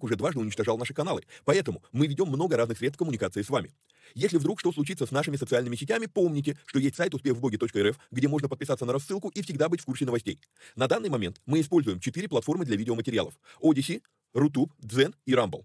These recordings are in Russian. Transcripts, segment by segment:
уже дважды уничтожал наши каналы. Поэтому мы ведем много разных средств коммуникации с вами. Если вдруг что случится с нашими социальными сетями, помните, что есть сайт успехвбоге.рф, где можно подписаться на рассылку и всегда быть в курсе новостей. На данный момент мы используем четыре платформы для видеоматериалов. Odyssey, Рутуб, Дзен и Rumble.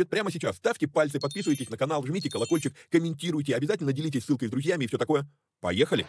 прямо сейчас ставьте пальцы, подписывайтесь на канал, жмите колокольчик, комментируйте, обязательно делитесь ссылкой с друзьями и все такое. Поехали!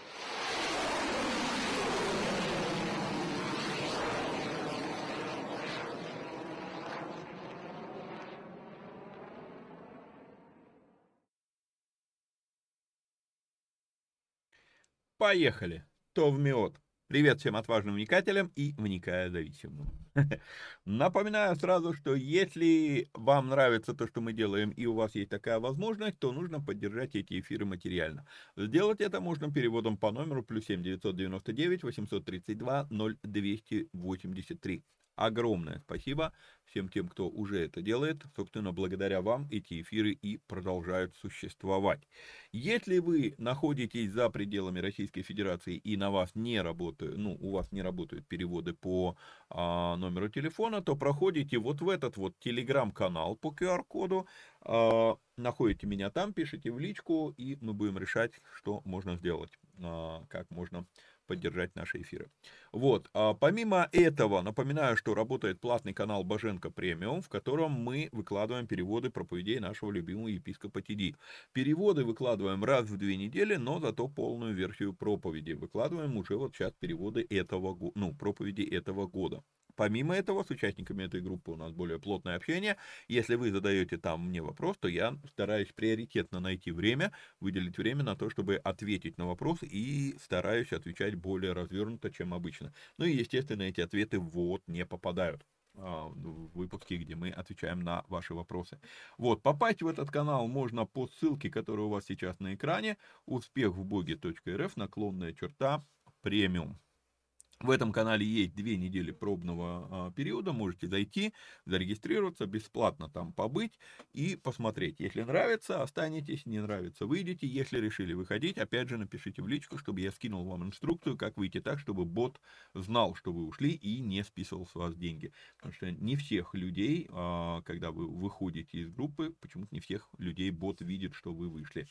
Поехали! Товмиот. Привет всем отважным вникателям и вникая зависимым. Напоминаю сразу, что если вам нравится то, что мы делаем, и у вас есть такая возможность, то нужно поддержать эти эфиры материально. Сделать это можно переводом по номеру плюс 7 999 832 0283 огромное спасибо всем тем, кто уже это делает. Собственно, благодаря вам эти эфиры и продолжают существовать. Если вы находитесь за пределами Российской Федерации и на вас не работают, ну, у вас не работают переводы по а, номеру телефона, то проходите вот в этот вот телеграм-канал по QR-коду, а, находите меня там, пишите в личку, и мы будем решать, что можно сделать, а, как можно поддержать наши эфиры. Вот, а помимо этого, напоминаю, что работает платный канал Боженко Премиум, в котором мы выкладываем переводы проповедей нашего любимого епископа Тиди. Переводы выкладываем раз в две недели, но зато полную версию проповеди выкладываем уже вот сейчас переводы этого, ну, проповеди этого года. Помимо этого, с участниками этой группы у нас более плотное общение. Если вы задаете там мне вопрос, то я стараюсь приоритетно найти время, выделить время на то, чтобы ответить на вопрос и стараюсь отвечать более развернуто, чем обычно. Ну и, естественно, эти ответы вот не попадают а, в выпуске, где мы отвечаем на ваши вопросы. Вот, попасть в этот канал можно по ссылке, которая у вас сейчас на экране, успехвбоге.рф, наклонная черта, премиум. В этом канале есть две недели пробного а, периода, можете зайти, зарегистрироваться, бесплатно там побыть и посмотреть. Если нравится, останетесь, не нравится, выйдете. Если решили выходить, опять же напишите в личку, чтобы я скинул вам инструкцию, как выйти так, чтобы бот знал, что вы ушли и не списывал с вас деньги. Потому что не всех людей, а, когда вы выходите из группы, почему-то не всех людей бот видит, что вы вышли.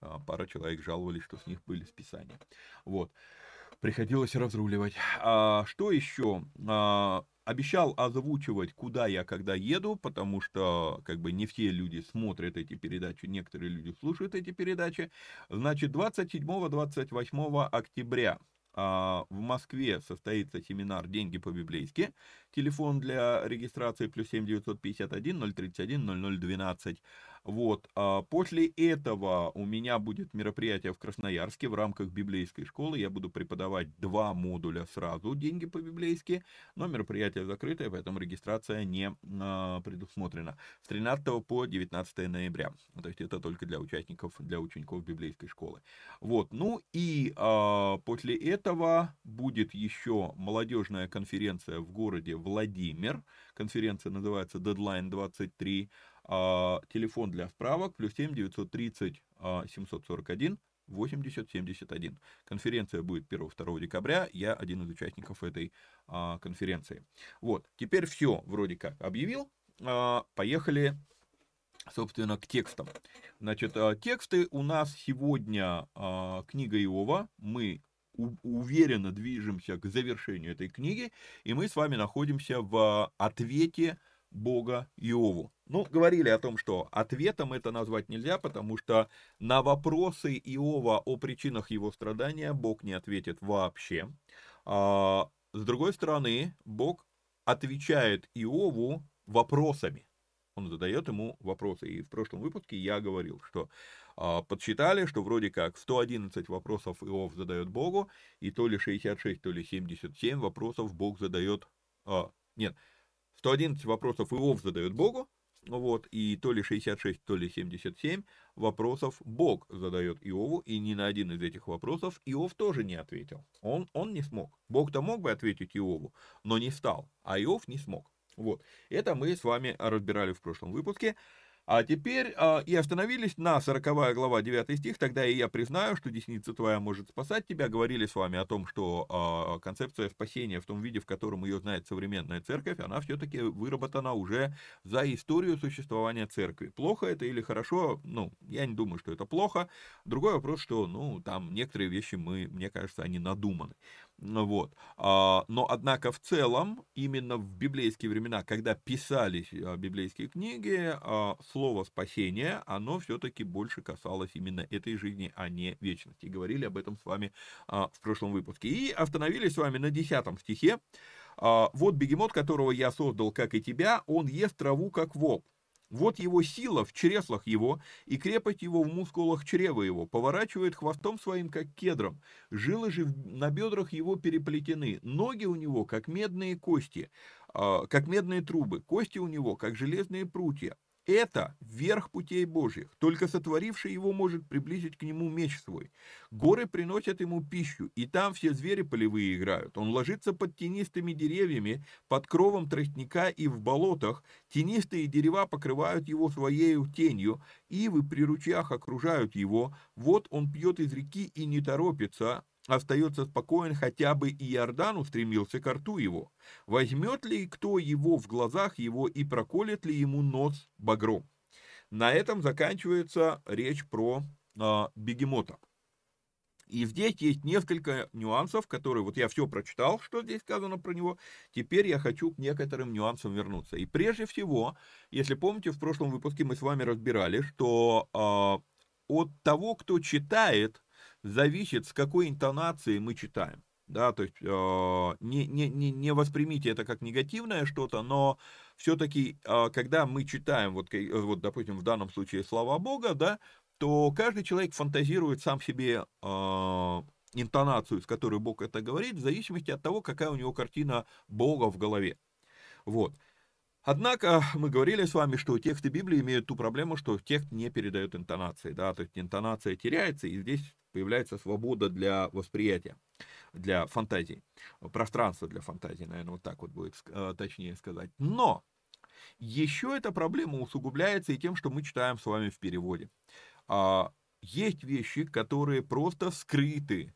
А, пара человек жаловались, что с них были списания. Вот приходилось разруливать. А, что еще? А, обещал озвучивать, куда я когда еду, потому что как бы не все люди смотрят эти передачи, некоторые люди слушают эти передачи. Значит, 27-28 октября а, в Москве состоится семинар «Деньги по-библейски». Телефон для регистрации плюс 7 951 031 0012. Вот. А после этого у меня будет мероприятие в Красноярске в рамках библейской школы. Я буду преподавать два модуля сразу, деньги по-библейски, но мероприятие закрытое, поэтому регистрация не а, предусмотрена. С 13 по 19 ноября. То есть это только для участников, для учеников библейской школы. Вот. Ну и а, после этого будет еще молодежная конференция в городе Владимир. Конференция называется Deadline 23. А, телефон для справок плюс 7 930 741 80 71. Конференция будет 1-2 декабря. Я один из участников этой а, конференции. Вот, теперь все вроде как объявил. А, поехали, собственно, к текстам. Значит, а, тексты у нас сегодня а, книга Иова. Мы уверенно движемся к завершению этой книги, и мы с вами находимся в ответе Бога Иову. Ну, говорили о том, что ответом это назвать нельзя, потому что на вопросы Иова о причинах его страдания Бог не ответит вообще. А, с другой стороны, Бог отвечает Иову вопросами. Он задает ему вопросы. И в прошлом выпуске я говорил, что а, подсчитали, что вроде как 111 вопросов Иов задает Богу, и то ли 66, то ли 77 вопросов Бог задает... А, нет, 111 вопросов Иов задает Богу, вот, и то ли 66, то ли 77 вопросов Бог задает Иову, и ни на один из этих вопросов Иов тоже не ответил. Он, он не смог. Бог-то мог бы ответить Иову, но не стал, а Иов не смог. Вот, это мы с вами разбирали в прошлом выпуске. А теперь а, и остановились на 40 глава 9 стих, тогда и я признаю, что десница твоя может спасать тебя. Говорили с вами о том, что а, концепция спасения в том виде, в котором ее знает современная церковь, она все-таки выработана уже за историю существования церкви. Плохо это или хорошо? Ну, я не думаю, что это плохо. Другой вопрос, что, ну, там некоторые вещи мы, мне кажется, они надуманы. Ну вот. А, но, однако, в целом, именно в библейские времена, когда писались а, библейские книги, а, слово спасение, оно все-таки больше касалось именно этой жизни, а не вечности. Говорили об этом с вами в прошлом выпуске. И остановились с вами на 10 стихе. Вот бегемот, которого я создал, как и тебя, он ест траву, как волк. Вот его сила в чреслах его, и крепость его в мускулах чрева его, поворачивает хвостом своим, как кедром. Жилы же на бедрах его переплетены, ноги у него, как медные кости, а, как медные трубы, кости у него, как железные прутья. Это верх путей Божьих. Только сотворивший его может приблизить к нему меч свой. Горы приносят ему пищу, и там все звери полевые играют. Он ложится под тенистыми деревьями, под кровом тростника и в болотах. Тенистые дерева покрывают его своей тенью, ивы при ручьях окружают его. Вот он пьет из реки и не торопится, остается спокоен, хотя бы и Иордан устремился к рту его. Возьмет ли кто его в глазах его и проколет ли ему нос багром? На этом заканчивается речь про э, бегемота. И здесь есть несколько нюансов, которые вот я все прочитал, что здесь сказано про него. Теперь я хочу к некоторым нюансам вернуться. И прежде всего, если помните, в прошлом выпуске мы с вами разбирали, что э, от того, кто читает, зависит, с какой интонацией мы читаем. Да, то есть э, не, не, не, воспримите это как негативное что-то, но все-таки, э, когда мы читаем, вот, вот, допустим, в данном случае слова Бога, да, то каждый человек фантазирует сам себе э, интонацию, с которой Бог это говорит, в зависимости от того, какая у него картина Бога в голове. Вот. Однако мы говорили с вами, что тексты Библии имеют ту проблему, что текст не передает интонации, да, то есть интонация теряется, и здесь появляется свобода для восприятия, для фантазии, пространство для фантазии, наверное, вот так вот будет э, точнее сказать. Но еще эта проблема усугубляется и тем, что мы читаем с вами в переводе. А, есть вещи, которые просто скрыты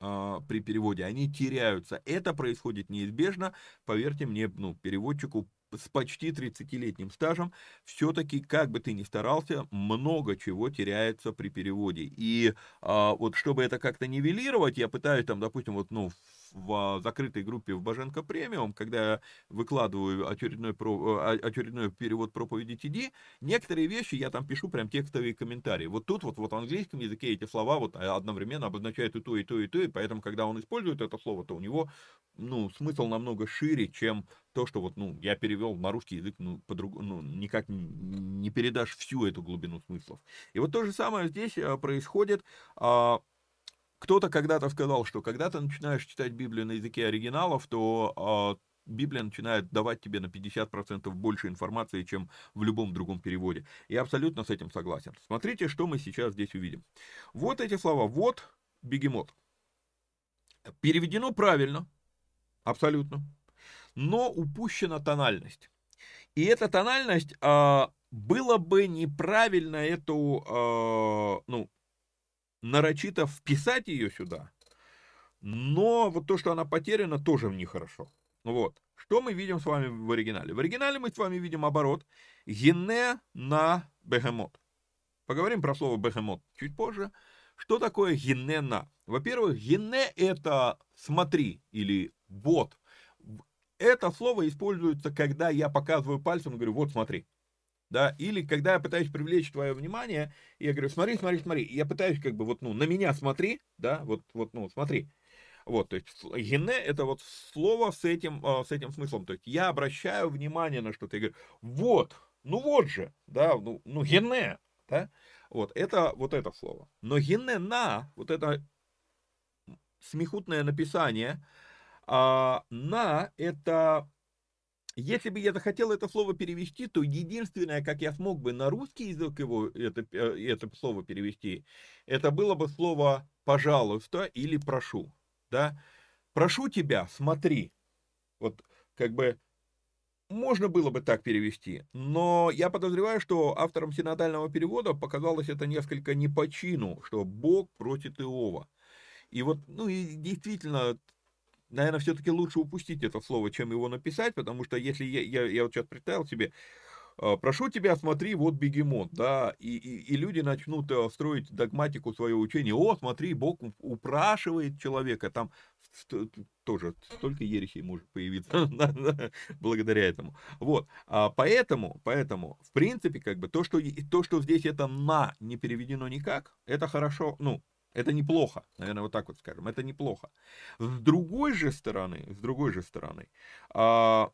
а, при переводе, они теряются. Это происходит неизбежно, поверьте мне, ну, переводчику с почти 30-летним стажем, все-таки, как бы ты ни старался, много чего теряется при переводе. И а, вот чтобы это как-то нивелировать, я пытаюсь там, допустим, вот, ну, закрытой группе в Боженко премиум, когда я выкладываю очередной, про, а, очередной перевод проповеди TD, некоторые вещи я там пишу прям текстовые комментарии. Вот тут вот, вот в английском языке эти слова вот одновременно обозначают и то, и то, и то, и поэтому, когда он использует это слово, то у него, ну, смысл намного шире, чем то, что вот, ну, я перевел на русский язык, ну, по-другому, ну, никак не передашь всю эту глубину смыслов. И вот то же самое здесь а, происходит, а, кто-то когда-то сказал, что когда ты начинаешь читать Библию на языке оригиналов, то э, Библия начинает давать тебе на 50% больше информации, чем в любом другом переводе. Я абсолютно с этим согласен. Смотрите, что мы сейчас здесь увидим. Вот эти слова. Вот бегемот. Переведено правильно. Абсолютно. Но упущена тональность. И эта тональность, э, было бы неправильно эту, э, ну, нарочито вписать ее сюда, но вот то, что она потеряна, тоже нехорошо. Вот. Что мы видим с вами в оригинале? В оригинале мы с вами видим оборот гене на бегемот. Поговорим про слово бегемот чуть позже. Что такое гене на? Во-первых, гене это смотри или вот. Это слово используется, когда я показываю пальцем и говорю, вот смотри да, или когда я пытаюсь привлечь твое внимание, я говорю, смотри, смотри, смотри, я пытаюсь как бы вот, ну, на меня смотри, да, вот, вот, ну, смотри, вот, то есть гене это вот слово с этим, а, с этим смыслом, то есть я обращаю внимание на что-то, я говорю, вот, ну вот же, да, ну, ну гене, да, вот, это вот это слово, но гене на, вот это смехутное написание, а, на это если бы я захотел это слово перевести, то единственное, как я смог бы на русский язык его, это, э, это слово перевести, это было бы слово «пожалуйста» или «прошу». Да? «Прошу тебя, смотри». Вот как бы можно было бы так перевести, но я подозреваю, что авторам синодального перевода показалось это несколько не по чину, что Бог просит Иова. И вот, ну и действительно, наверное, все-таки лучше упустить это слово, чем его написать, потому что если я, я, я вот сейчас представил себе, а, прошу тебя, смотри, вот бегемот, да, и, и, и люди начнут э, строить догматику своего учения, о, смотри, Бог упрашивает человека, там тоже столько ересей может появиться благодаря этому. Вот, а поэтому, поэтому, в принципе, как бы то, что, то, что здесь это на не переведено никак, это хорошо, ну, это неплохо, наверное, вот так вот скажем, это неплохо. С другой же стороны, с другой же стороны, а,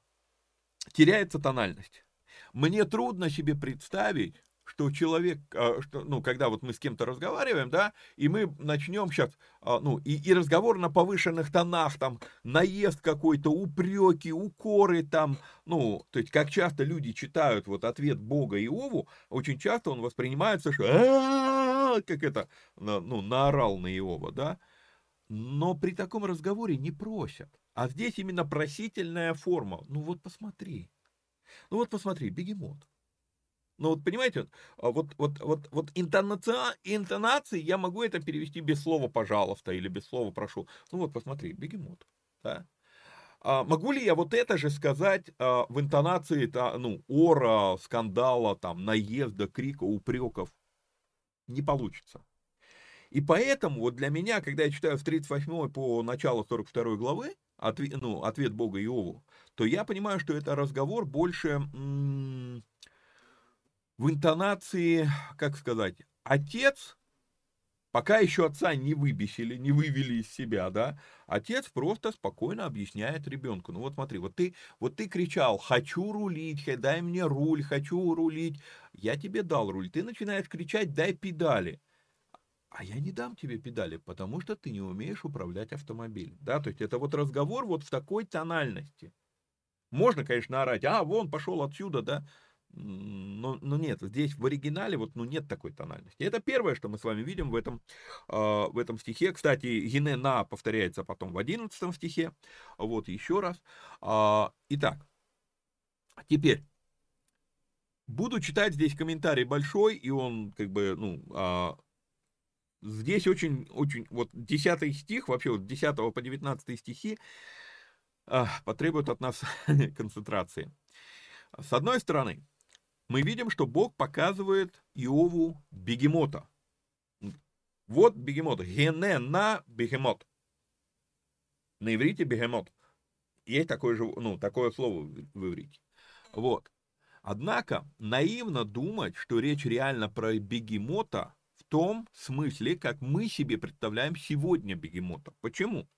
теряется тональность. Мне трудно себе представить, что человек, а, что, ну, когда вот мы с кем-то разговариваем, да, и мы начнем сейчас, а, ну, и, и разговор на повышенных тонах, там, наезд какой-то, упреки, укоры, там, ну, то есть, как часто люди читают вот ответ Бога Иову, очень часто он воспринимается, что как это, ну, наорал на Иова, да, но при таком разговоре не просят. А здесь именно просительная форма. Ну вот посмотри. Ну вот посмотри, бегемот. Ну вот понимаете, вот, вот, вот, вот интонация, интонации я могу это перевести без слова «пожалуйста» или без слова «прошу». Ну вот посмотри, бегемот. Да? А могу ли я вот это же сказать а, в интонации ну, ора, скандала, там, наезда, крика, упреков? Не получится. И поэтому вот для меня, когда я читаю с 38 по начало 42 главы, ответ, ну, ответ Бога Иову, то я понимаю, что это разговор больше м- в интонации, как сказать, отец Пока еще отца не выбесили, не вывели из себя, да, отец просто спокойно объясняет ребенку. Ну вот смотри, вот ты, вот ты кричал, хочу рулить, дай мне руль, хочу рулить. Я тебе дал руль. Ты начинаешь кричать, дай педали. А я не дам тебе педали, потому что ты не умеешь управлять автомобилем. Да, то есть это вот разговор вот в такой тональности. Можно, конечно, орать, а, вон, пошел отсюда, да, но, но нет, здесь в оригинале вот ну нет такой тональности. Это первое, что мы с вами видим в этом, э, в этом стихе. Кстати, гине на повторяется потом в 11 стихе. Вот еще раз. Э, итак, теперь буду читать здесь комментарий большой, и он как бы, ну, э, здесь очень, очень, вот 10 стих, вообще вот 10 по 19 стихи э, потребуют от нас концентрации. С одной стороны, мы видим, что Бог показывает Иову бегемота. Вот бегемот. Генена бегемот. На иврите бегемот. Есть такое, же, ну, такое слово в иврите. Вот. Однако наивно думать, что речь реально про бегемота в том смысле, как мы себе представляем сегодня бегемота. Почему?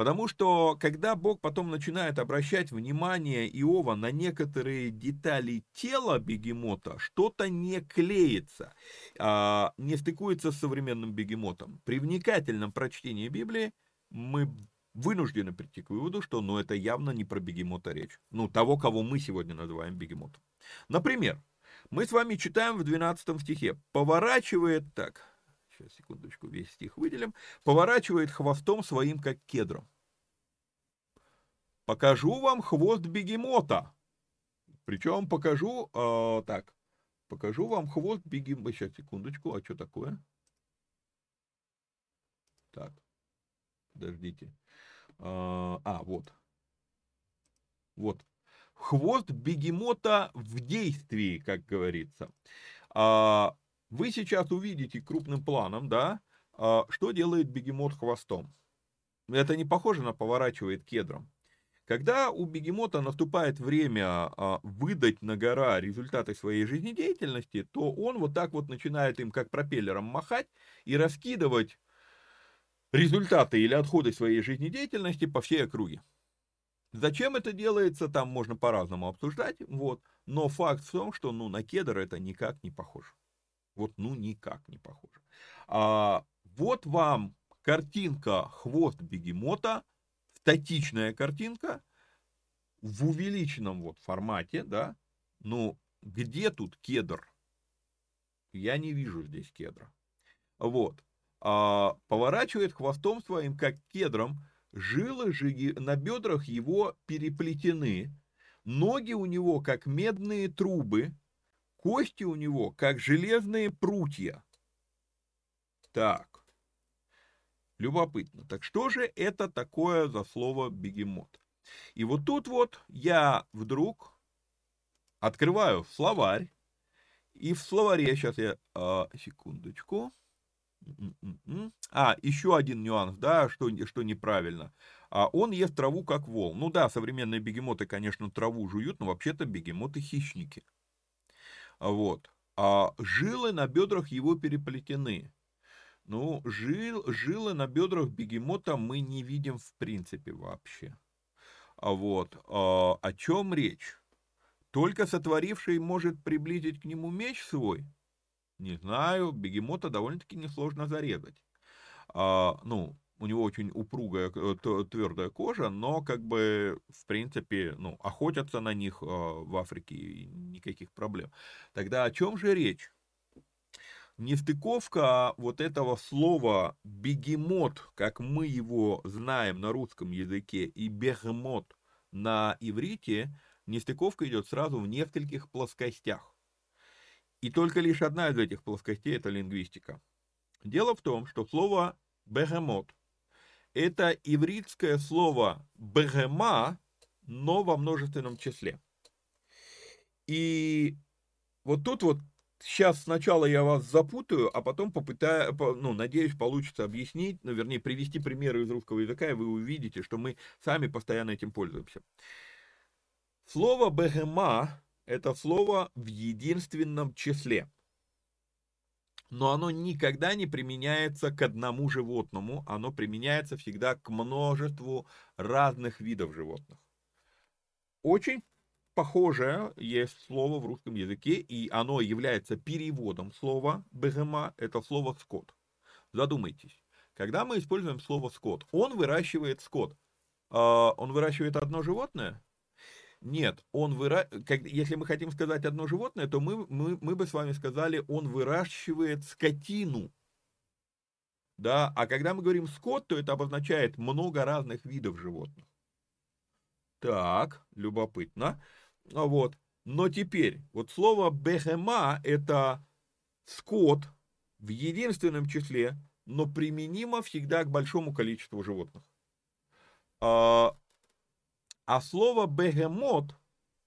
Потому что, когда Бог потом начинает обращать внимание Иова на некоторые детали тела бегемота, что-то не клеится, а, не стыкуется с современным бегемотом. При вникательном прочтении Библии мы вынуждены прийти к выводу, что ну, это явно не про бегемота речь. Ну, того, кого мы сегодня называем бегемотом. Например, мы с вами читаем в 12 стихе. Поворачивает так, сейчас, секундочку, весь стих выделим, поворачивает хвостом своим, как кедром. Покажу вам хвост бегемота. Причем покажу, э, так, покажу вам хвост бегемота. Сейчас, секундочку, а что такое? Так, подождите. А, а, вот. Вот. Хвост бегемота в действии, как говорится. А, вы сейчас увидите крупным планом, да, а, что делает бегемот хвостом. Это не похоже на поворачивает кедром. Когда у бегемота наступает время а, выдать на гора результаты своей жизнедеятельности, то он вот так вот начинает им как пропеллером махать и раскидывать результаты или отходы своей жизнедеятельности по всей округе. Зачем это делается, там можно по-разному обсуждать, вот. но факт в том, что ну, на кедр это никак не похоже. Вот ну никак не похоже. А, вот вам картинка хвост бегемота, статичная картинка в увеличенном вот формате, да, ну, где тут кедр? Я не вижу здесь кедра. Вот. А, поворачивает хвостом своим, как кедром, жилы же на бедрах его переплетены, ноги у него, как медные трубы, Кости у него, как железные прутья. Так. Любопытно. Так что же это такое за слово бегемот? И вот тут вот я вдруг открываю словарь. И в словаре, сейчас я, а, секундочку. А, еще один нюанс, да, что, что неправильно. А, он ест траву как вол. Ну да, современные бегемоты, конечно, траву жуют, но вообще-то бегемоты хищники. Вот. А жилы на бедрах его переплетены. Ну, жил, жилы на бедрах бегемота мы не видим в принципе вообще. А вот. А, о чем речь? Только сотворивший может приблизить к нему меч свой? Не знаю, бегемота довольно-таки несложно зарезать. А, ну, у него очень упругая, э, твердая кожа, но как бы, в принципе, ну, охотятся на них э, в Африке, никаких проблем. Тогда о чем же речь? Нестыковка вот этого слова бегемот, как мы его знаем на русском языке, и бегемот на иврите, нестыковка идет сразу в нескольких плоскостях. И только лишь одна из этих плоскостей – это лингвистика. Дело в том, что слово бегемот это ивритское слово «бегема», но во множественном числе. И вот тут вот сейчас сначала я вас запутаю, а потом попытаю, ну, надеюсь, получится объяснить, ну, вернее, привести примеры из русского языка, и вы увидите, что мы сами постоянно этим пользуемся. Слово «бегема» – это слово в единственном числе но оно никогда не применяется к одному животному, оно применяется всегда к множеству разных видов животных. Очень похожее есть слово в русском языке, и оно является переводом слова «бегема», это слово «скот». Задумайтесь, когда мы используем слово «скот», он выращивает скот. А, он выращивает одно животное? Нет, он выра... если мы хотим сказать одно животное, то мы, мы, мы бы с вами сказали, он выращивает скотину. Да, а когда мы говорим скот, то это обозначает много разных видов животных. Так, любопытно. А вот. Но теперь, вот слово бехема – это скот в единственном числе, но применимо всегда к большому количеству животных. А, а слово бегемот,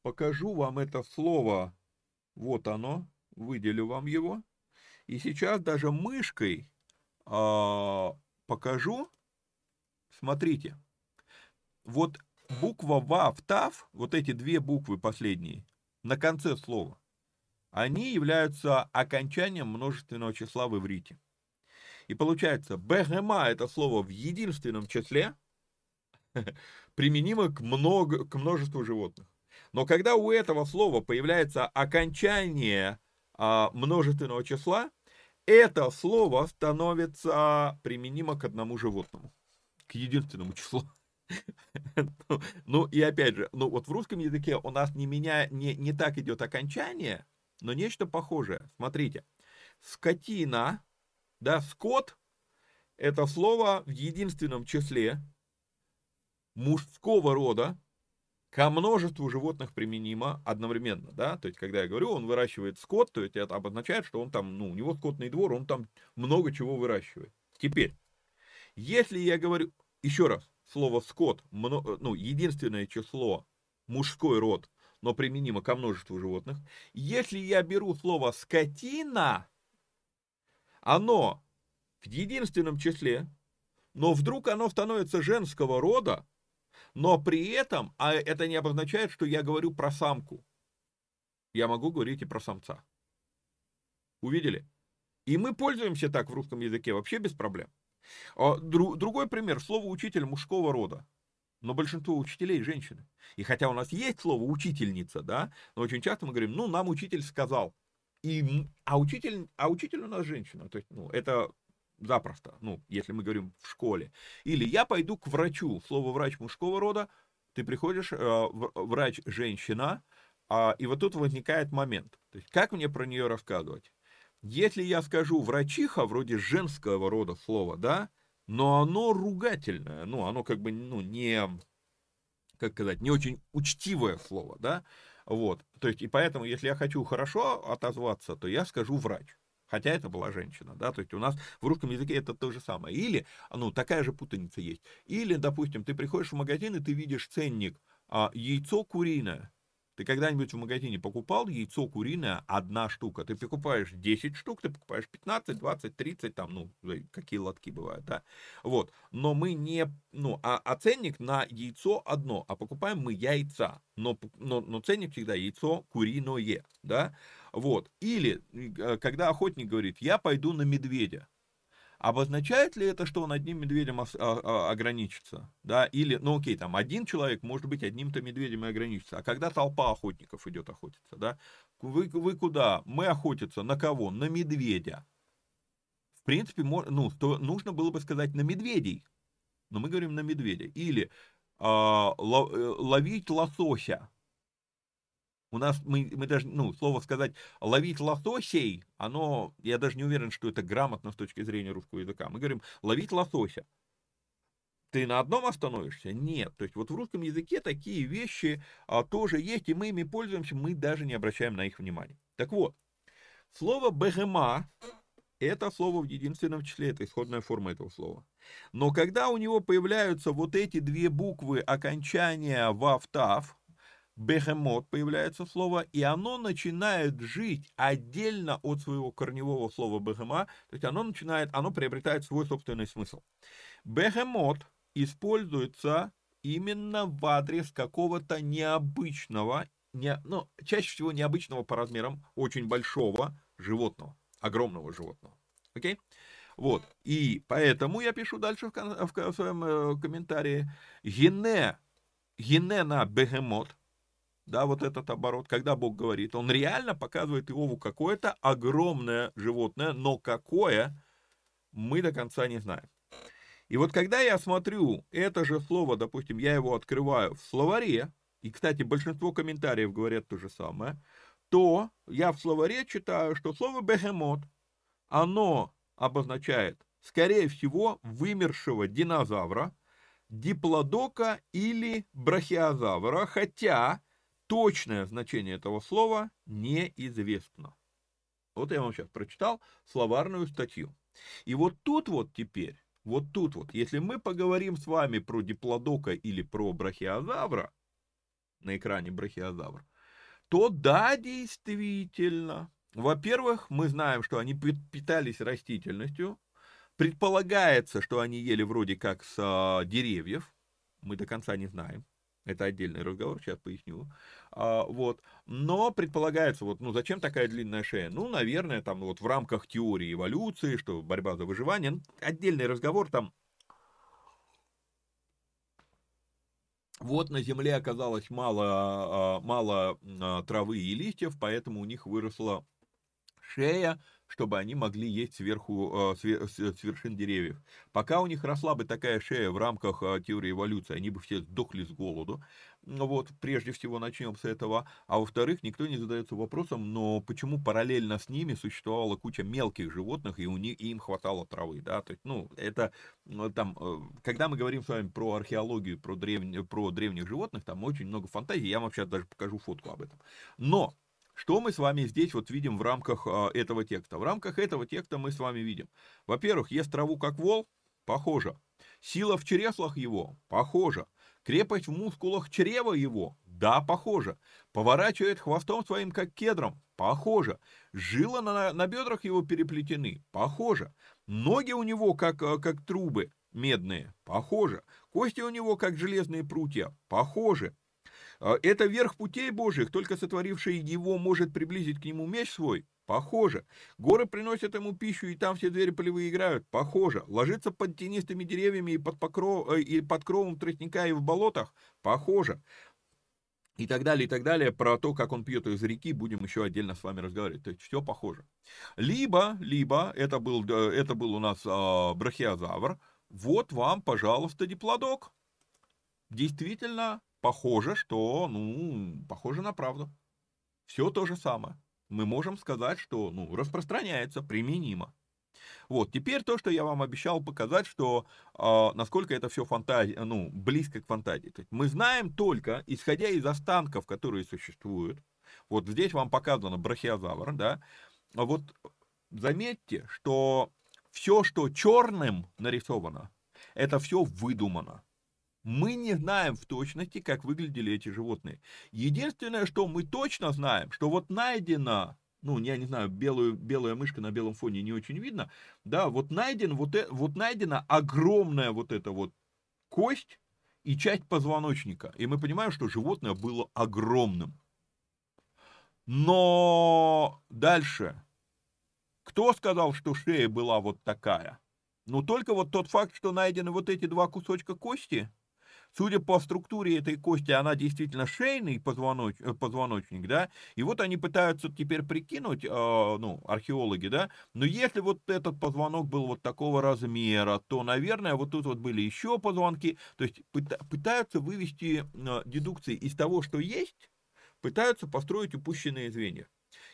покажу вам это слово, вот оно, выделю вам его. И сейчас даже мышкой а, покажу. Смотрите, вот буква ва в тав, вот эти две буквы последние, на конце слова, они являются окончанием множественного числа в иврите. И получается, бегема это слово в единственном числе, применимо к, много, к множеству животных. Но когда у этого слова появляется окончание а, множественного числа, это слово становится применимо к одному животному, к единственному числу. Ну, ну и опять же, ну вот в русском языке у нас не, меня, не, не так идет окончание, но нечто похожее. Смотрите, скотина, да, скот, это слово в единственном числе мужского рода, ко множеству животных применимо одновременно, да, то есть, когда я говорю, он выращивает скот, то есть, это обозначает, что он там, ну, у него скотный двор, он там много чего выращивает. Теперь, если я говорю, еще раз, слово скот, ну, единственное число, мужской род, но применимо ко множеству животных, если я беру слово скотина, оно в единственном числе, но вдруг оно становится женского рода, но при этом а это не обозначает, что я говорю про самку. Я могу говорить и про самца. Увидели? И мы пользуемся так в русском языке вообще без проблем. А, другой пример. Слово «учитель» мужского рода. Но большинство учителей женщины. И хотя у нас есть слово «учительница», да, но очень часто мы говорим, ну, нам учитель сказал. И, а, учитель, а учитель у нас женщина. То есть, ну, это запросто, ну, если мы говорим в школе. Или я пойду к врачу, слово врач мужского рода, ты приходишь, э, врач женщина, э, и вот тут возникает момент. То есть, как мне про нее рассказывать? Если я скажу врачиха, вроде женского рода слова, да, но оно ругательное, ну, оно как бы, ну, не, как сказать, не очень учтивое слово, да, вот, то есть, и поэтому, если я хочу хорошо отозваться, то я скажу врач хотя это была женщина, да, то есть у нас в русском языке это то же самое. Или, ну, такая же путаница есть. Или, допустим, ты приходишь в магазин, и ты видишь ценник а, яйцо куриное, ты когда-нибудь в магазине покупал яйцо куриное одна штука? Ты покупаешь 10 штук, ты покупаешь 15, 20, 30, там, ну, какие лотки бывают, да? Вот. Но мы не, ну, а, а ценник на яйцо одно, а покупаем мы яйца. Но, но, но ценник всегда яйцо куриное, да? Вот. Или, э, когда охотник говорит, я пойду на медведя. Обозначает ли это, что он одним медведем а, а, ограничится? Да? Или, ну окей, там один человек может быть одним-то медведем и ограничится. А когда толпа охотников идет охотиться, да? Вы, вы куда? Мы охотятся на кого? На медведя. В принципе, ну, то нужно было бы сказать на медведей. Но мы говорим на медведя. Или а, э, ловить лосося. У нас, мы, мы даже, ну, слово сказать, ловить лососей, оно, я даже не уверен, что это грамотно с точки зрения русского языка. Мы говорим ловить лосося. Ты на одном остановишься? Нет. То есть вот в русском языке такие вещи а, тоже есть, и мы ими пользуемся, мы даже не обращаем на их внимания. Так вот, слово бегема это слово в единственном числе, это исходная форма этого слова. Но когда у него появляются вот эти две буквы окончания вав-тав, бехемот появляется слово, и оно начинает жить отдельно от своего корневого слова бехема, то есть оно начинает, оно приобретает свой собственный смысл. Бехемот используется именно в адрес какого-то необычного, не, ну, чаще всего необычного по размерам, очень большого животного, огромного животного. Окей? Вот. И поэтому я пишу дальше в, в, в своем э, комментарии. Гене, гене на бегемот, да, вот этот оборот, когда Бог говорит, он реально показывает Иову какое-то огромное животное, но какое, мы до конца не знаем. И вот когда я смотрю это же слово, допустим, я его открываю в словаре, и, кстати, большинство комментариев говорят то же самое, то я в словаре читаю, что слово бегемот, оно обозначает, скорее всего, вымершего динозавра, диплодока или брахиозавра, хотя точное значение этого слова неизвестно. Вот я вам сейчас прочитал словарную статью. И вот тут вот теперь, вот тут вот, если мы поговорим с вами про диплодока или про брахиозавра, на экране брахиозавр, то да, действительно. Во-первых, мы знаем, что они питались растительностью. Предполагается, что они ели вроде как с а, деревьев. Мы до конца не знаем. Это отдельный разговор, сейчас поясню. А, вот. Но предполагается, вот, ну зачем такая длинная шея? Ну, наверное, там вот в рамках теории эволюции, что борьба за выживание, отдельный разговор, там Вот на земле оказалось мало, а, мало а, травы и листьев, поэтому у них выросла шея, чтобы они могли есть сверху, а, с вершин деревьев. Пока у них росла бы такая шея в рамках теории эволюции, они бы все сдохли с голоду. Ну вот, прежде всего начнем с этого. А во-вторых, никто не задается вопросом, но почему параллельно с ними существовала куча мелких животных, и, у них, и им хватало травы, да, то есть, ну, это, ну, там, э, когда мы говорим с вами про археологию, про, древне, про древних животных, там очень много фантазий, я вам сейчас даже покажу фотку об этом. Но, что мы с вами здесь вот видим в рамках э, этого текста? В рамках этого текста мы с вами видим, во-первых, ест траву как вол, похоже. Сила в чреслах его, похоже. Крепость в мускулах чрева его? Да, похоже. Поворачивает хвостом своим, как кедром? Похоже. Жилы на, на бедрах его переплетены? Похоже. Ноги у него, как, э, как трубы медные? Похоже. Кости у него, как железные прутья? Похоже. Э, это верх путей Божьих, только сотворивший его может приблизить к нему меч свой? Похоже. Горы приносят ему пищу, и там все звери полевые играют? Похоже. Ложится под тенистыми деревьями и под, покров, э, и под кровом тростника и в болотах? Похоже. И так далее, и так далее. Про то, как он пьет из реки, будем еще отдельно с вами разговаривать. То есть все похоже. Либо, либо, это был, э, это был у нас э, брахиозавр. Вот вам, пожалуйста, диплодок. Действительно, похоже, что, ну, похоже на правду. Все то же самое мы можем сказать, что ну, распространяется, применимо. Вот, теперь то, что я вам обещал показать, что э, насколько это все фантазия, ну, близко к фантазии. То есть мы знаем только, исходя из останков, которые существуют, вот здесь вам показано брахиозавр, да, вот заметьте, что все, что черным нарисовано, это все выдумано. Мы не знаем в точности, как выглядели эти животные. Единственное, что мы точно знаем, что вот найдено, ну, я не знаю, белую, белая мышка на белом фоне не очень видно, да, вот, найден, вот, э, вот найдена огромная вот эта вот кость и часть позвоночника. И мы понимаем, что животное было огромным. Но дальше. Кто сказал, что шея была вот такая? Ну, только вот тот факт, что найдены вот эти два кусочка кости – Судя по структуре этой кости, она действительно шейный позвоноч, э, позвоночник, да, и вот они пытаются теперь прикинуть, э, ну, археологи, да, но если вот этот позвонок был вот такого размера, то, наверное, вот тут вот были еще позвонки, то есть пытаются вывести э, дедукции из того, что есть, пытаются построить упущенные звенья.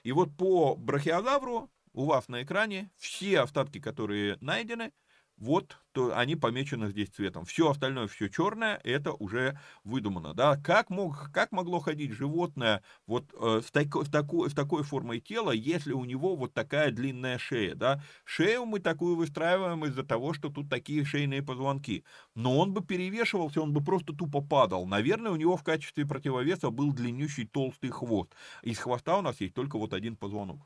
И вот по брахиозавру у вас на экране все остатки, которые найдены, вот то они помечены здесь цветом. Все остальное, все черное, это уже выдумано. Да? Как, мог, как могло ходить животное вот э, с, тако, с, такой, с такой формой тела, если у него вот такая длинная шея? Да? Шею мы такую выстраиваем из-за того, что тут такие шейные позвонки. Но он бы перевешивался, он бы просто тупо падал. Наверное, у него в качестве противовеса был длиннющий толстый хвост. Из хвоста у нас есть только вот один позвонок.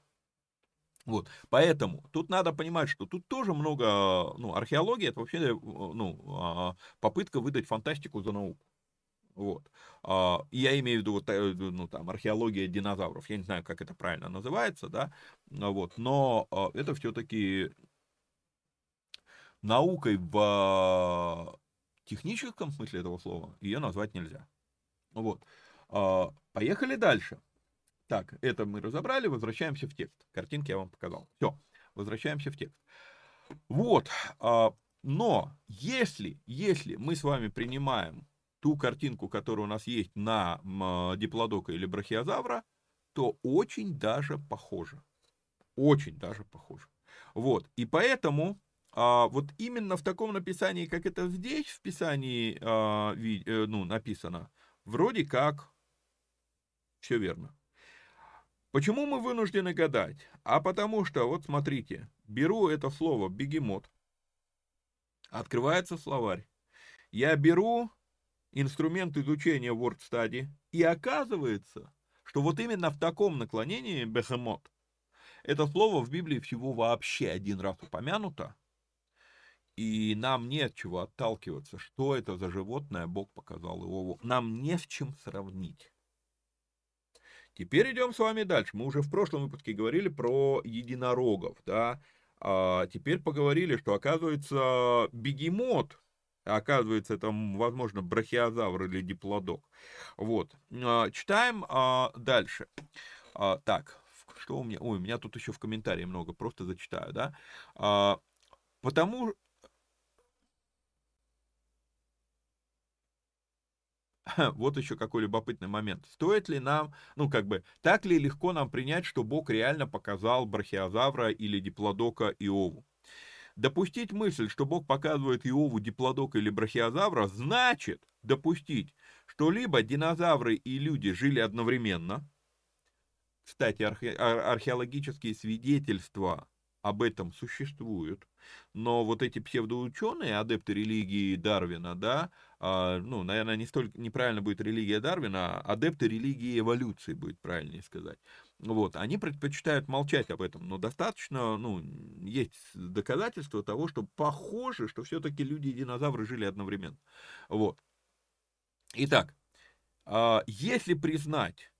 Вот, поэтому тут надо понимать, что тут тоже много, ну, археология это вообще, э, ну, а, попытка выдать фантастику за науку. Вот. А, я имею в виду, вот, э, ну, там, археология динозавров. Я не знаю, как это правильно называется, да, вот, но а, это все-таки наукой в техническом смысле этого слова ее назвать нельзя. Вот. Поехали дальше. Так, это мы разобрали, возвращаемся в текст. Картинки я вам показал. Все, возвращаемся в текст. Вот, а, но если, если мы с вами принимаем ту картинку, которая у нас есть на диплодока или брахиозавра, то очень даже похоже. Очень даже похоже. Вот, и поэтому а, вот именно в таком написании, как это здесь в Писании а, э, ну, написано, вроде как все верно. Почему мы вынуждены гадать? А потому что, вот смотрите, беру это слово бегемот, открывается словарь, я беру инструмент изучения WordStudy, и оказывается, что вот именно в таком наклонении бехемот, это слово в Библии всего вообще один раз упомянуто, и нам не от чего отталкиваться, что это за животное Бог показал Иову. Нам не с чем сравнить. Теперь идем с вами дальше. Мы уже в прошлом выпуске говорили про единорогов, да. А теперь поговорили, что оказывается бегемот, оказывается это, возможно, брахиозавр или диплодок. Вот. А, читаем а, дальше. А, так, что у меня? Ой, у меня тут еще в комментарии много, просто зачитаю, да. Потому вот еще какой любопытный момент. Стоит ли нам, ну как бы, так ли легко нам принять, что Бог реально показал брахиозавра или диплодока Иову? Допустить мысль, что Бог показывает Иову диплодока или брахиозавра, значит допустить, что либо динозавры и люди жили одновременно, кстати, архе- археологические свидетельства об этом существуют, но вот эти псевдоученые, адепты религии Дарвина, да, а, ну, наверное, не столько неправильно будет религия Дарвина, а адепты религии эволюции будет правильнее сказать. Вот, они предпочитают молчать об этом, но достаточно, ну, есть доказательства того, что похоже, что все-таки люди и динозавры жили одновременно. Вот. Итак, а, если признать,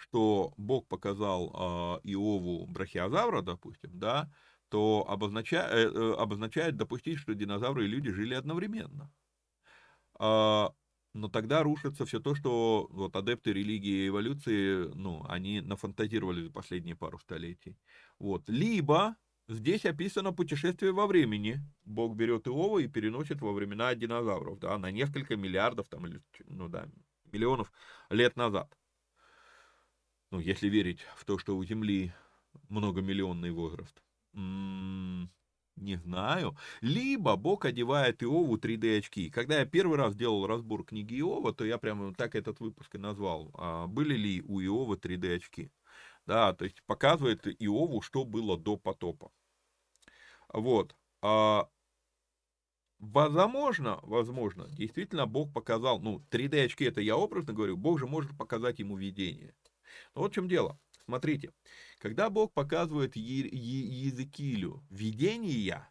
что Бог показал а, Иову брахиозавра, допустим, да, то обозначает, э, э, обозначает допустить, что динозавры и люди жили одновременно. А, но тогда рушится все то, что вот адепты религии и эволюции, ну, они нафантазировали за последние пару столетий. Вот. Либо здесь описано путешествие во времени. Бог берет Иова и переносит во времена динозавров, да, на несколько миллиардов, там, ну да, миллионов лет назад. Ну, если верить в то, что у Земли многомиллионный возраст. Не знаю. Либо Бог одевает Иову 3D очки. Когда я первый раз делал разбор книги Иова, то я прямо так этот выпуск и назвал. А были ли у Иова 3D очки? Да, то есть показывает Иову, что было до потопа. Вот. А, возможно, возможно, действительно Бог показал, ну, 3D очки, это я образно говорю, Бог же может показать ему видение. Но вот в чем дело. Смотрите, когда Бог показывает Езекилю видения,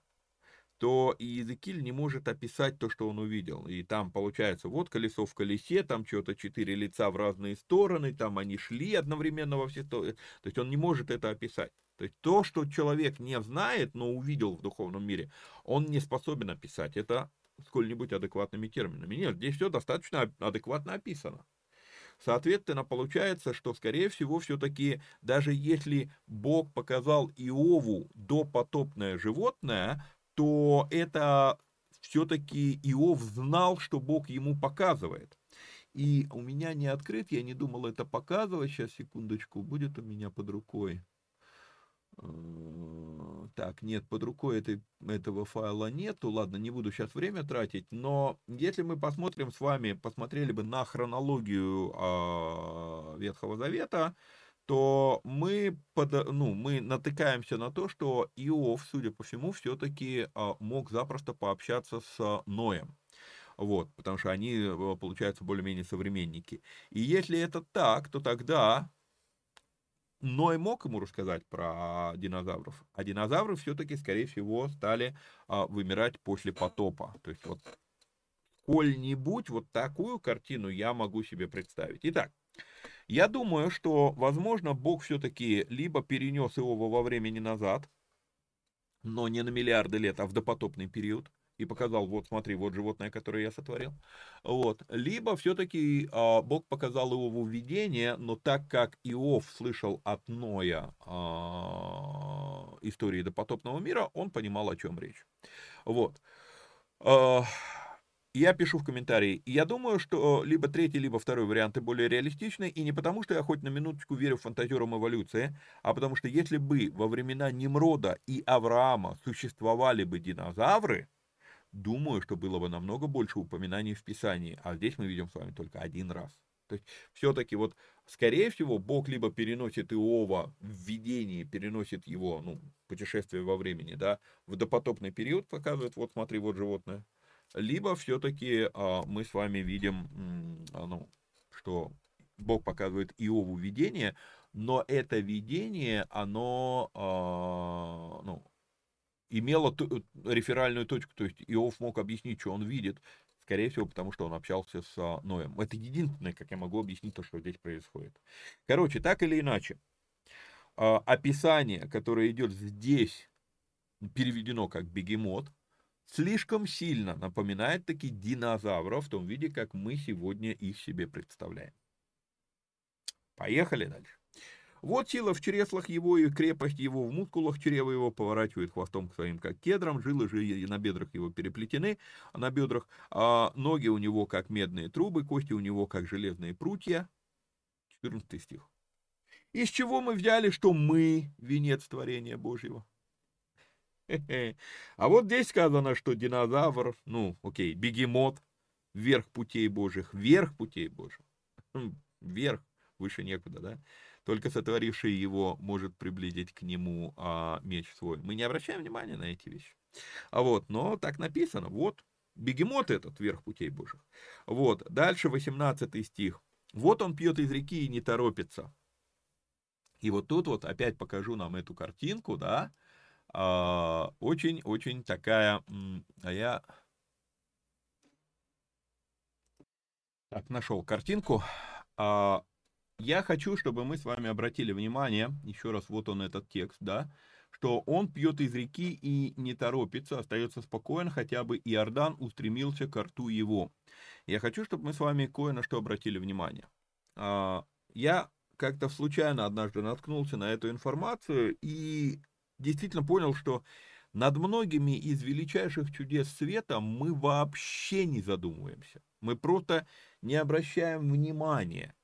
то Иезекииль не может описать то, что он увидел. И там получается, вот колесо в колесе, там что-то четыре лица в разные стороны, там они шли одновременно во все стороны. То есть он не может это описать. То есть то, что человек не знает, но увидел в духовном мире, он не способен описать это сколь-нибудь адекватными терминами. Нет, здесь все достаточно адекватно описано. Соответственно, получается, что, скорее всего, все-таки, даже если Бог показал Иову допотопное животное, то это все-таки Иов знал, что Бог ему показывает. И у меня не открыт, я не думал это показывать. Сейчас, секундочку, будет у меня под рукой. Э, так, нет, под рукой этой, этого файла нету. Ладно, не буду сейчас время тратить. Но если мы посмотрим с вами, посмотрели бы на хронологию э, Ветхого Завета, то мы, под, ну, мы натыкаемся на то, что Иов, судя по всему, все-таки э, мог запросто пообщаться с Ноем. Вот, потому что они, э, получаются, более-менее современники. И если это так, то тогда Ной мог ему рассказать про динозавров, а динозавры все-таки, скорее всего, стали а, вымирать после потопа. То есть вот сколь-нибудь вот такую картину я могу себе представить. Итак, я думаю, что, возможно, Бог все-таки либо перенес его во времени назад, но не на миллиарды лет, а в допотопный период, и показал, вот смотри, вот животное, которое я сотворил. Вот. Либо все-таки а, Бог показал его в видение, но так как Иов слышал от Ноя а, истории допотопного мира, он понимал, о чем речь. Вот. А, я пишу в комментарии, я думаю, что либо третий, либо второй варианты более реалистичны, и не потому, что я хоть на минуточку верю фантазерам эволюции, а потому что если бы во времена Немрода и Авраама существовали бы динозавры, думаю, что было бы намного больше упоминаний в Писании, а здесь мы видим с вами только один раз. То есть все-таки вот, скорее всего, Бог либо переносит Иова в видении, переносит его, ну, путешествие во времени, да, в допотопный период показывает, вот смотри, вот животное, либо все-таки а, мы с вами видим, а, ну, что Бог показывает Иову видение, но это видение, оно а, ну, имело ту, реферальную точку, то есть Иов мог объяснить, что он видит, скорее всего, потому что он общался с а, Ноем. Это единственное, как я могу объяснить то, что здесь происходит. Короче, так или иначе, а, описание, которое идет здесь, переведено как бегемот, слишком сильно напоминает таки динозавров в том виде, как мы сегодня их себе представляем. Поехали дальше. Вот сила в чреслах его и крепость его в мускулах чрева его поворачивает хвостом к своим, как кедрам, жилы же на бедрах его переплетены, а на бедрах а ноги у него, как медные трубы, кости у него, как железные прутья. 14 стих. Из чего мы взяли, что мы венец творения Божьего? А вот здесь сказано, что динозавр, ну, окей, бегемот, верх путей Божьих, верх путей Божьих, хм, вверх, выше некуда, да? Только сотворивший его может приблизить к нему а, меч свой. Мы не обращаем внимания на эти вещи. А вот, но так написано, вот, бегемот этот, верх путей Божьих. Вот, дальше 18 стих. Вот он пьет из реки и не торопится. И вот тут вот опять покажу нам эту картинку, да, очень-очень такая, а я так нашел картинку. Я хочу, чтобы мы с вами обратили внимание, еще раз, вот он этот текст, да, что он пьет из реки и не торопится, остается спокоен, хотя бы Иордан устремился к рту его. Я хочу, чтобы мы с вами кое на что обратили внимание. А, я как-то случайно однажды наткнулся на эту информацию и действительно понял, что над многими из величайших чудес света мы вообще не задумываемся. Мы просто не обращаем внимания,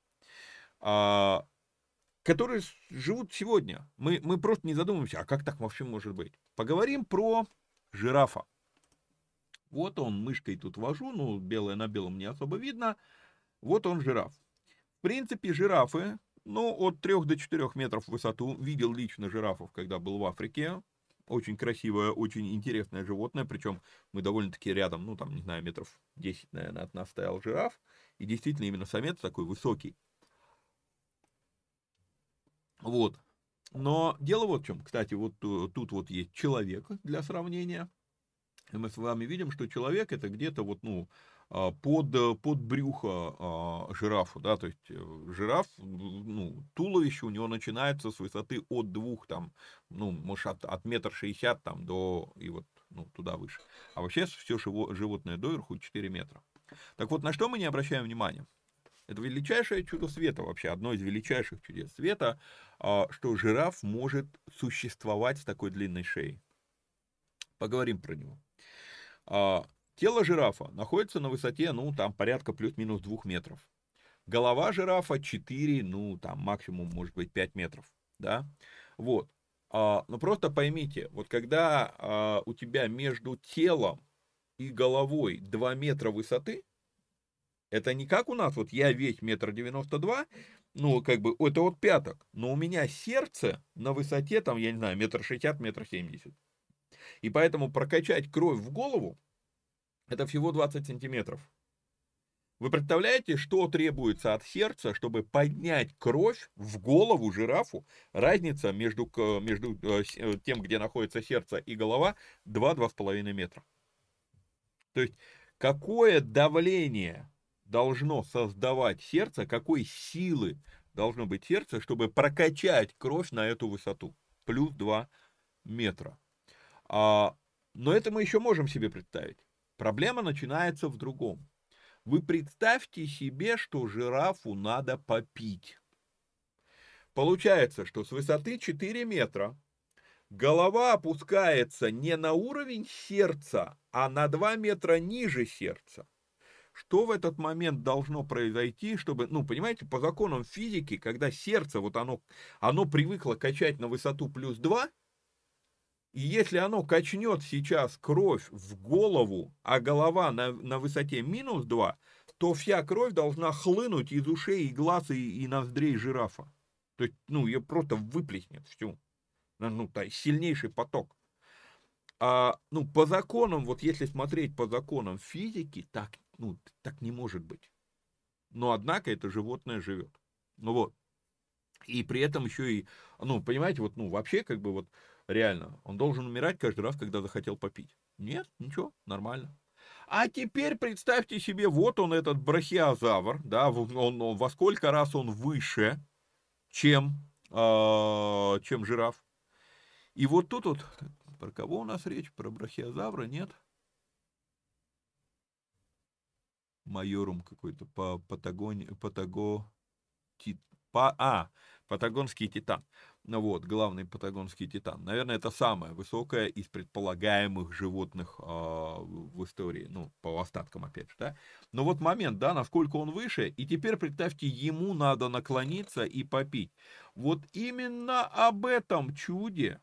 которые живут сегодня. Мы, мы просто не задумываемся, а как так вообще может быть? Поговорим про жирафа. Вот он, мышкой тут вожу, ну, белое на белом не особо видно. Вот он, жираф. В принципе, жирафы ну, от 3 до 4 метров в высоту. Видел лично жирафов, когда был в Африке. Очень красивое, очень интересное животное. Причем мы довольно-таки рядом, ну, там, не знаю, метров 10, наверное, от нас стоял жираф. И действительно, именно самец такой высокий. Вот. Но дело вот в чем. Кстати, вот тут вот есть человек для сравнения. И мы с вами видим, что человек это где-то вот, ну, а, под, под брюхо а, жирафу, да, то есть э, жираф, ну, туловище у него начинается с высоты от двух, там, ну, может, от, от метра шестьдесят, там, до, и вот, ну, туда выше. А вообще все животное доверху 4 метра. Так вот, на что мы не обращаем внимания? Это величайшее чудо света вообще, одно из величайших чудес света, что жираф может существовать с такой длинной шеей. Поговорим про него. Тело жирафа находится на высоте, ну, там, порядка плюс-минус 2 метров. Голова жирафа 4, ну, там, максимум, может быть, 5 метров, да. Вот. А, но просто поймите, вот когда а, у тебя между телом и головой 2 метра высоты, это не как у нас, вот я весь метр девяносто два, ну, как бы, это вот пяток, но у меня сердце на высоте, там, я не знаю, метр шестьдесят, метр семьдесят. И поэтому прокачать кровь в голову это всего 20 сантиметров. Вы представляете, что требуется от сердца, чтобы поднять кровь в голову жирафу? Разница между, между э, э, тем, где находится сердце и голова, 2-2,5 метра. То есть, какое давление должно создавать сердце, какой силы должно быть сердце, чтобы прокачать кровь на эту высоту? Плюс 2 метра. А, но это мы еще можем себе представить. Проблема начинается в другом. Вы представьте себе, что жирафу надо попить. Получается, что с высоты 4 метра голова опускается не на уровень сердца, а на 2 метра ниже сердца. Что в этот момент должно произойти, чтобы, ну, понимаете, по законам физики, когда сердце, вот оно, оно привыкло качать на высоту плюс 2, и если оно качнет сейчас кровь в голову, а голова на, на высоте минус 2, то вся кровь должна хлынуть из ушей и глаз и, и ноздрей жирафа. То есть, ну, ее просто выплеснет всю. Ну, то есть, сильнейший поток. А, ну, по законам, вот если смотреть по законам физики, так, ну, так не может быть. Но, однако, это животное живет. Ну, вот. И при этом еще и, ну, понимаете, вот, ну, вообще, как бы, вот, реально, он должен умирать каждый раз, когда захотел попить. Нет, ничего, нормально. А теперь представьте себе, вот он этот брахиозавр, да, он, он, во сколько раз он выше, чем, э, чем жираф. И вот тут вот, про кого у нас речь? Про брахиозавра, нет? Майорум какой-то, по Патагоне, Патаго, тит, по, а, Патагонский титан. Ну вот, главный патагонский титан. Наверное, это самое высокое из предполагаемых животных э, в истории, ну, по остаткам, опять же, да. Но вот момент, да, насколько он выше, и теперь представьте, ему надо наклониться и попить. Вот именно об этом чуде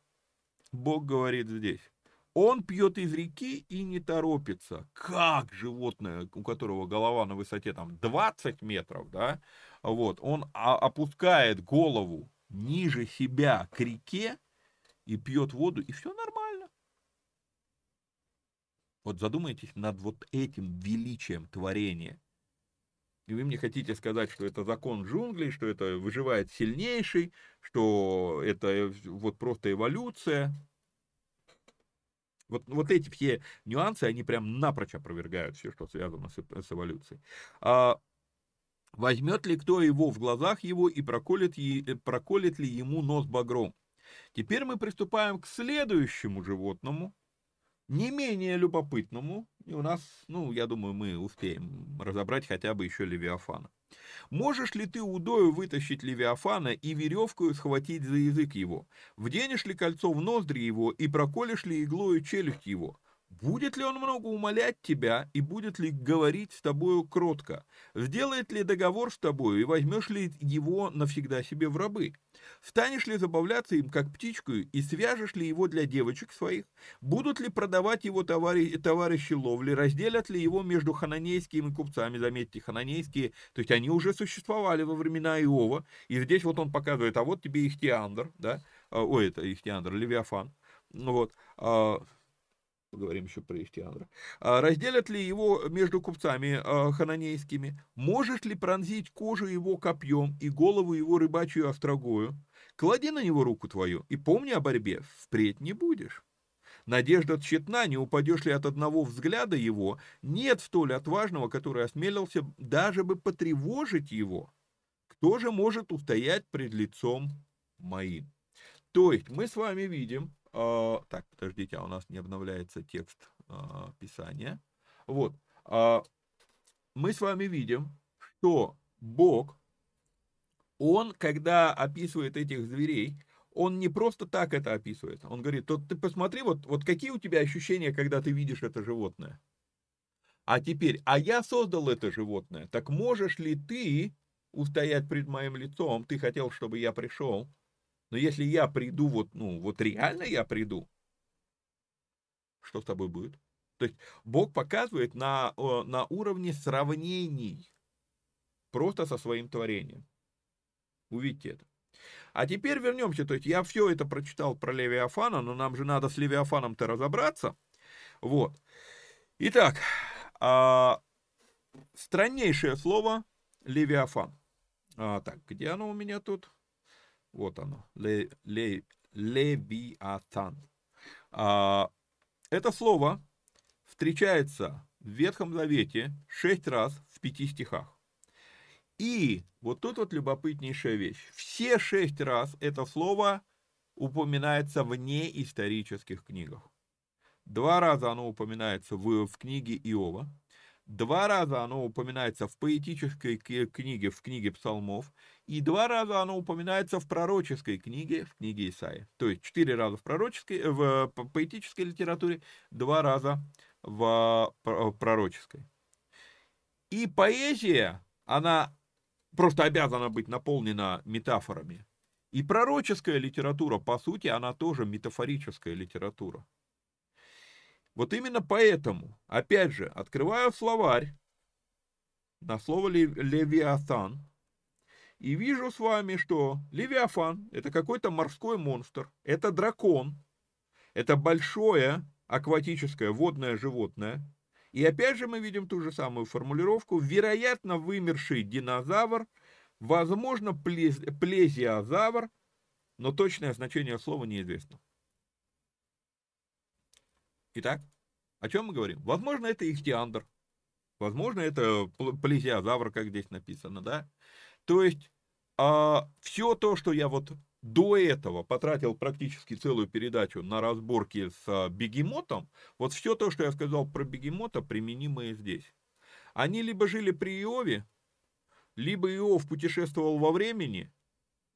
Бог говорит здесь. Он пьет из реки и не торопится. Как животное, у которого голова на высоте там 20 метров, да, вот, он опускает голову ниже себя к реке и пьет воду, и все нормально. Вот задумайтесь над вот этим величием творения. И вы мне хотите сказать, что это закон джунглей, что это выживает сильнейший, что это вот просто эволюция. Вот, вот эти все нюансы, они прям напрочь опровергают все, что связано с, с эволюцией. А, возьмет ли кто его в глазах его и проколет, е, проколет ли ему нос багром. Теперь мы приступаем к следующему животному, не менее любопытному. И у нас, ну, я думаю, мы успеем разобрать хотя бы еще Левиафана. Можешь ли ты удою вытащить Левиафана и веревкою схватить за язык его? Вденешь ли кольцо в ноздри его и проколешь ли иглою челюсть его? Будет ли он много умолять тебя и будет ли говорить с тобою кротко? Сделает ли договор с тобою и возьмешь ли его навсегда себе в рабы? Станешь ли забавляться им, как птичку, и свяжешь ли его для девочек своих? Будут ли продавать его товари, товарищи ловли? Разделят ли его между хананейскими купцами? Заметьте, хананейские, то есть они уже существовали во времена Иова, и здесь вот он показывает, а вот тебе Ихтиандр, да, а, ой, это Ихтиандр, Левиафан, ну вот, а, поговорим еще про Ихтиандра, а, разделят ли его между купцами а, хананейскими, можешь ли пронзить кожу его копьем и голову его рыбачью острогою, клади на него руку твою и помни о борьбе, впредь не будешь. Надежда тщетна, не упадешь ли от одного взгляда его, нет столь отважного, который осмелился даже бы потревожить его. Кто же может устоять пред лицом моим? То есть мы с вами видим, так, подождите, а у нас не обновляется текст э, Писания. Вот, э, мы с вами видим, что Бог, Он, когда описывает этих зверей, он не просто так это описывает. Он говорит, вот ты посмотри, вот, вот какие у тебя ощущения, когда ты видишь это животное. А теперь, а я создал это животное, так можешь ли ты устоять пред моим лицом? Ты хотел, чтобы я пришел, но если я приду, вот, ну, вот реально я приду, что с тобой будет? То есть Бог показывает на, на уровне сравнений просто со своим творением. Увидите это. А теперь вернемся, то есть я все это прочитал про Левиафана, но нам же надо с Левиафаном-то разобраться. Вот. Итак, а, страннейшее слово Левиафан. А, так, где оно у меня тут? Вот оно, ле, ле, левиатан. А, это слово встречается в Ветхом Завете шесть раз в пяти стихах. И вот тут вот любопытнейшая вещь. Все шесть раз это слово упоминается в неисторических книгах. Два раза оно упоминается в, в книге Иова, Два раза оно упоминается в поэтической книге, в книге псалмов, и два раза оно упоминается в пророческой книге, в книге Исаи. То есть четыре раза в, пророческой, в поэтической литературе, два раза в пророческой. И поэзия, она просто обязана быть наполнена метафорами. И пророческая литература, по сути, она тоже метафорическая литература. Вот именно поэтому, опять же, открываю словарь на слово «левиафан», и вижу с вами, что Левиафан – это какой-то морской монстр, это дракон, это большое акватическое водное животное. И опять же мы видим ту же самую формулировку. Вероятно, вымерший динозавр, возможно, плез, плезиозавр, но точное значение слова неизвестно. Итак, о чем мы говорим? Возможно, это ихтиандр. Возможно, это плезиозавр, как здесь написано, да? То есть а, все то, что я вот до этого потратил практически целую передачу на разборки с а, бегемотом, вот все то, что я сказал про бегемота, применимо и здесь. Они либо жили при Иове, либо Иов путешествовал во времени,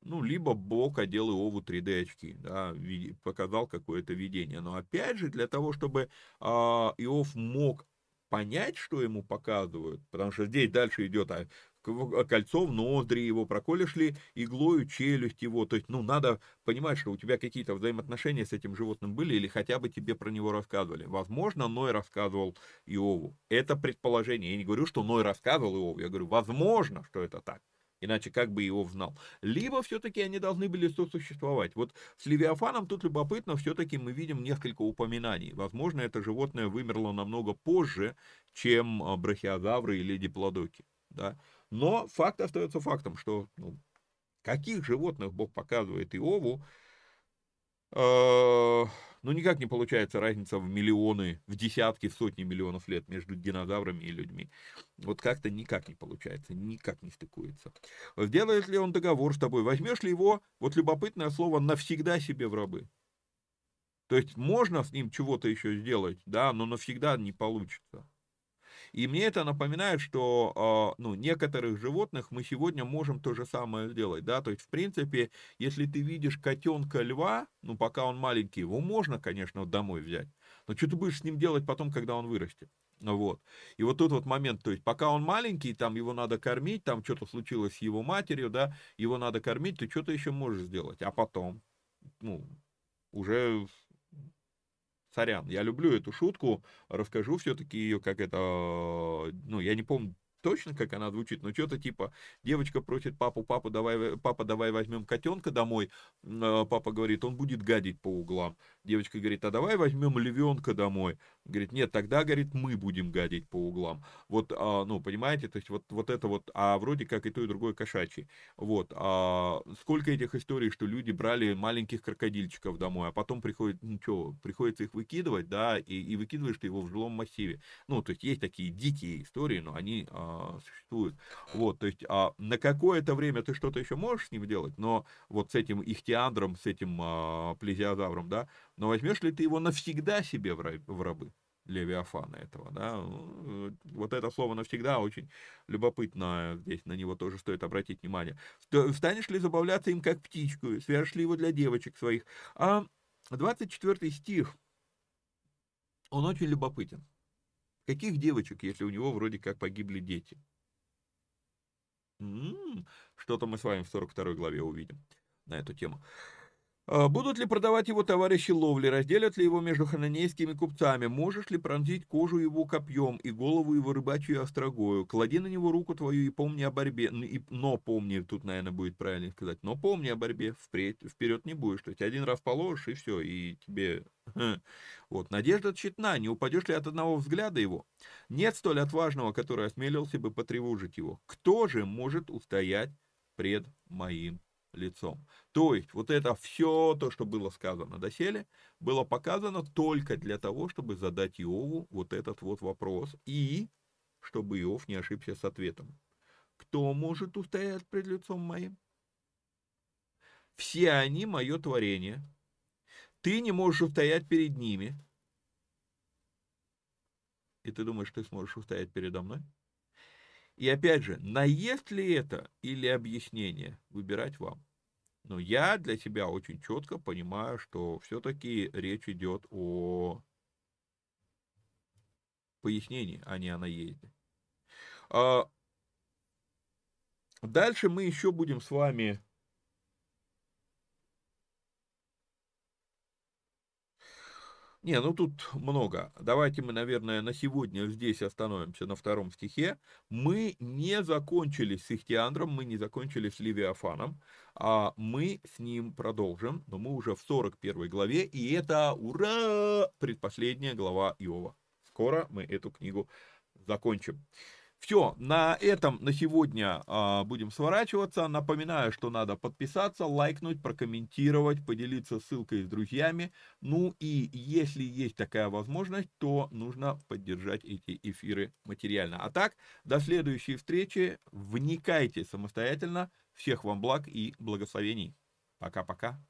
ну, либо Бог одел Иову 3D очки, да, показал какое-то видение. Но опять же, для того, чтобы э, Иов мог понять, что ему показывают, потому что здесь дальше идет а, а, кольцо в ноздри его, проколешь ли иглою челюсть его, то есть, ну, надо понимать, что у тебя какие-то взаимоотношения с этим животным были, или хотя бы тебе про него рассказывали. Возможно, Ной рассказывал Иову. Это предположение. Я не говорю, что Ной рассказывал Иову, я говорю, возможно, что это так. Иначе как бы его знал. Либо все-таки они должны были сосуществовать. Вот с Левиафаном тут любопытно, все-таки мы видим несколько упоминаний. Возможно, это животное вымерло намного позже, чем а, брахиозавры или диплодоки. Да? Но факт остается фактом, что ну, каких животных Бог показывает Иову, э, ну никак не получается разница в миллионы, в десятки, в сотни миллионов лет между динозаврами и людьми. Вот как-то никак не получается, никак не стыкуется. Сделает ли он договор с тобой? Возьмешь ли его, вот любопытное слово, навсегда себе в рабы? То есть можно с ним чего-то еще сделать, да, но навсегда не получится. И мне это напоминает, что а, ну, некоторых животных мы сегодня можем то же самое сделать, да, то есть, в принципе, если ты видишь котенка льва, ну, пока он маленький, его можно, конечно, домой взять, но что ты будешь с ним делать потом, когда он вырастет? Вот. И вот тут вот момент, то есть пока он маленький, там его надо кормить, там что-то случилось с его матерью, да, его надо кормить, ты что-то еще можешь сделать. А потом, ну, уже Сорян, я люблю эту шутку, расскажу все-таки ее, как это, ну, я не помню точно, как она звучит, но что-то типа, девочка просит папу, папу, давай, папа, давай возьмем котенка домой, а папа говорит, он будет гадить по углам. Девочка говорит, а давай возьмем львенка домой. Говорит, нет, тогда, говорит, мы будем гадить по углам. Вот, а, ну, понимаете, то есть вот, вот это вот, а вроде как и то, и другое кошачьи. Вот, а сколько этих историй, что люди брали маленьких крокодильчиков домой, а потом приходит, ну что, приходится их выкидывать, да, и, и выкидываешь ты его в жилом массиве. Ну, то есть есть такие дикие истории, но они а, существуют. Вот, то есть а, на какое-то время ты что-то еще можешь с ним делать, но вот с этим ихтиандром, с этим а, плезиозавром, да, но возьмешь ли ты его навсегда себе в рабы? Левиафана этого, да, вот это слово навсегда очень любопытно, здесь на него тоже стоит обратить внимание. Станешь ли забавляться им как птичку, свяжешь ли его для девочек своих? А 24 стих, он очень любопытен. Каких девочек, если у него вроде как погибли дети? М-м, что-то мы с вами в 42 главе увидим на эту тему. А, будут ли продавать его товарищи ловли, разделят ли его между хананейскими купцами, можешь ли пронзить кожу его копьем и голову его рыбачью острогою, клади на него руку твою и помни о борьбе, но помни, тут, наверное, будет правильно сказать, но помни о борьбе, впредь, вперед не будешь, то есть один раз положишь и все, и тебе... Вот, надежда тщетна, не упадешь ли от одного взгляда его? Нет столь отважного, который осмелился бы потревожить его. Кто же может устоять пред моим лицом. То есть вот это все то, что было сказано доселе, было показано только для того, чтобы задать Иову вот этот вот вопрос и чтобы Иов не ошибся с ответом. Кто может устоять пред лицом моим? Все они мое творение. Ты не можешь устоять перед ними. И ты думаешь, ты сможешь устоять передо мной? И опять же, наест ли это или объяснение, выбирать вам. Но я для себя очень четко понимаю, что все-таки речь идет о пояснении, а не о наезде. А, дальше мы еще будем с вами Не, ну тут много. Давайте мы, наверное, на сегодня здесь остановимся на втором стихе. Мы не закончили с Ихтиандром, мы не закончили с Левиафаном, а мы с ним продолжим, но мы уже в 41 главе, и это, ура, предпоследняя глава Иова. Скоро мы эту книгу закончим. Все, на этом на сегодня а, будем сворачиваться. Напоминаю, что надо подписаться, лайкнуть, прокомментировать, поделиться ссылкой с друзьями. Ну и если есть такая возможность, то нужно поддержать эти эфиры материально. А так, до следующей встречи. Вникайте самостоятельно. Всех вам благ и благословений. Пока-пока.